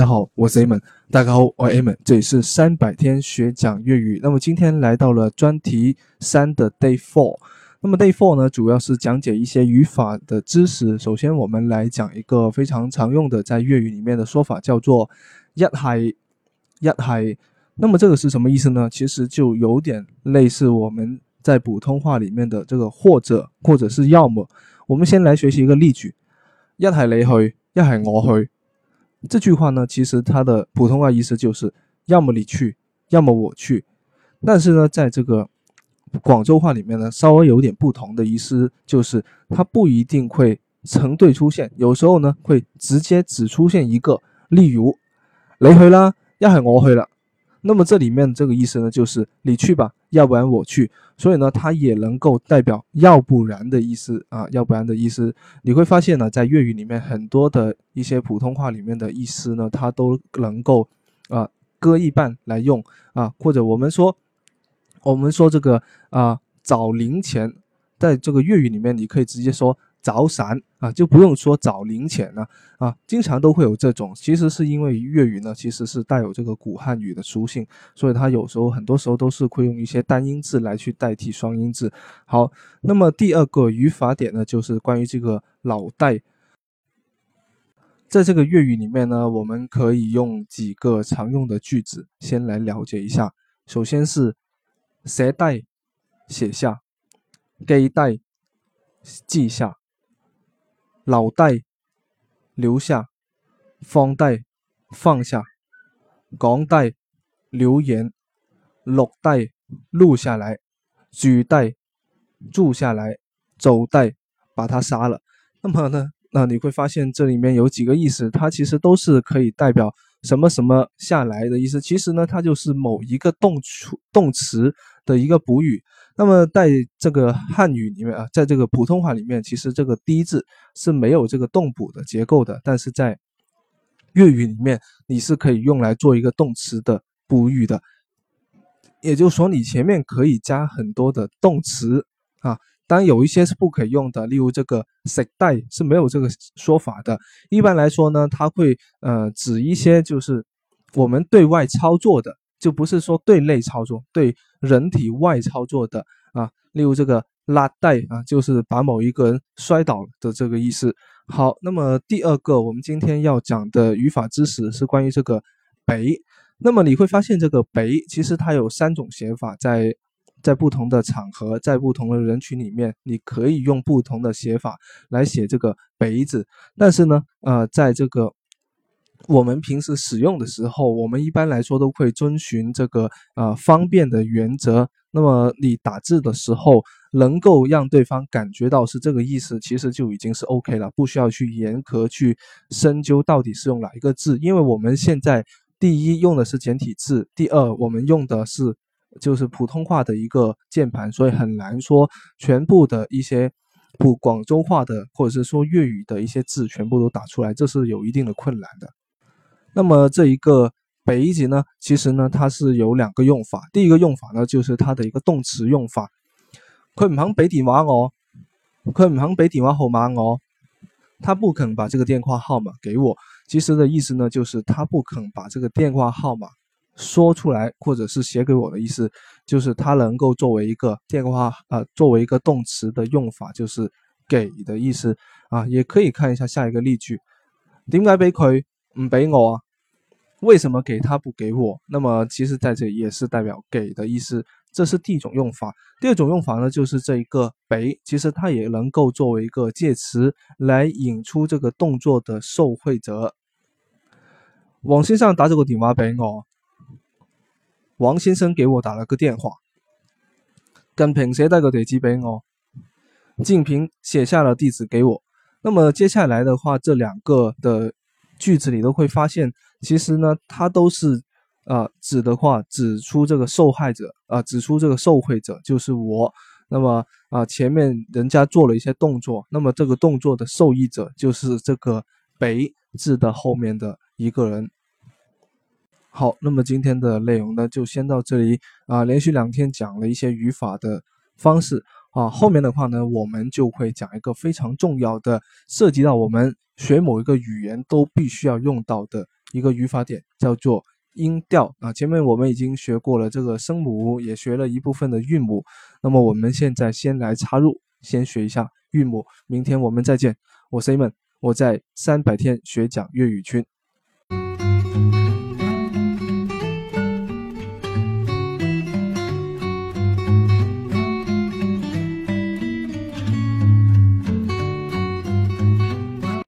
大家好，我是 Amon。大家好，我是 Amon，。这里是三百天学讲粤语。那么今天来到了专题三的 Day Four。那么 Day Four 呢，主要是讲解一些语法的知识。首先，我们来讲一个非常常用的在粤语里面的说法，叫做“一系一系”。那么这个是什么意思呢？其实就有点类似我们在普通话里面的这个“或者”或者是“要么”。我们先来学习一个例句：“一系你去，一系我去。”这句话呢，其实它的普通话意思就是要么你去，要么我去。但是呢，在这个广州话里面呢，稍微有点不同的意思，就是它不一定会成对出现，有时候呢会直接只出现一个。例如，你去啦，一系我去啦。那么这里面这个意思呢，就是你去吧，要不然我去。所以呢，它也能够代表要不然的意思啊，要不然的意思。你会发现呢，在粤语里面很多的一些普通话里面的意思呢，它都能够啊割一半来用啊，或者我们说我们说这个啊找零钱，在这个粤语里面，你可以直接说。找散啊，就不用说找零钱了啊，经常都会有这种。其实是因为粤语呢，其实是带有这个古汉语的属性，所以它有时候很多时候都是会用一些单音字来去代替双音字。好，那么第二个语法点呢，就是关于这个老带，在这个粤语里面呢，我们可以用几个常用的句子先来了解一下。首先是携带写下，给带记下。老带留下，放带放下，讲带留言，录带录下来，举带住下来，走带把它杀了。那么呢，那你会发现这里面有几个意思，它其实都是可以代表什么什么下来的意思。其实呢，它就是某一个动词动词的一个补语。那么在这个汉语里面啊，在这个普通话里面，其实这个“低”字是没有这个动补的结构的。但是在粤语里面，你是可以用来做一个动词的补语的。也就是说，你前面可以加很多的动词啊，当然有一些是不可以用的，例如这个“食带”是没有这个说法的。一般来说呢，它会呃指一些就是我们对外操作的。就不是说对内操作，对人体外操作的啊，例如这个拉带啊，就是把某一个人摔倒的这个意思。好，那么第二个我们今天要讲的语法知识是关于这个北。那么你会发现这个北其实它有三种写法，在在不同的场合，在不同的人群里面，你可以用不同的写法来写这个北字。但是呢，呃，在这个我们平时使用的时候，我们一般来说都会遵循这个呃方便的原则。那么你打字的时候，能够让对方感觉到是这个意思，其实就已经是 OK 了，不需要去严格去深究到底是用哪一个字。因为我们现在第一用的是简体字，第二我们用的是就是普通话的一个键盘，所以很难说全部的一些普广州话的或者是说粤语的一些字全部都打出来，这是有一定的困难的。那么这一个北字呢，其实呢它是有两个用法。第一个用法呢，就是它的一个动词用法。佢唔肯俾电话我，佢唔肯俾电话号码我，他不肯把这个电话号码给我。其实的意思呢，就是他不肯把这个电话号码说出来，或者是写给我的意思，就是他能够作为一个电话啊，作为一个动词的用法，就是给的意思啊。也可以看一下下一个例句，点解俾佢？唔俾我啊？为什么给他不给我？那么其实在这也是代表给的意思，这是第一种用法。第二种用法呢，就是这一个俾，其实它也能够作为一个介词来引出这个动作的受惠者。王先生打这个电话俾我，王先生给我打了个电话。跟平写带个地址俾我，静平写下了地址给我。那么接下来的话，这两个的。句子里都会发现，其实呢，它都是，呃，指的话指出这个受害者啊，指出这个受贿者就是我。那么啊，前面人家做了一些动作，那么这个动作的受益者就是这个北字的后面的一个人。好，那么今天的内容呢，就先到这里啊。连续两天讲了一些语法的方式啊，后面的话呢，我们就会讲一个非常重要的，涉及到我们。学某一个语言都必须要用到的一个语法点，叫做音调啊。前面我们已经学过了这个声母，也学了一部分的韵母。那么我们现在先来插入，先学一下韵母。明天我们再见，我是 A 们，我在三百天学讲粤语群。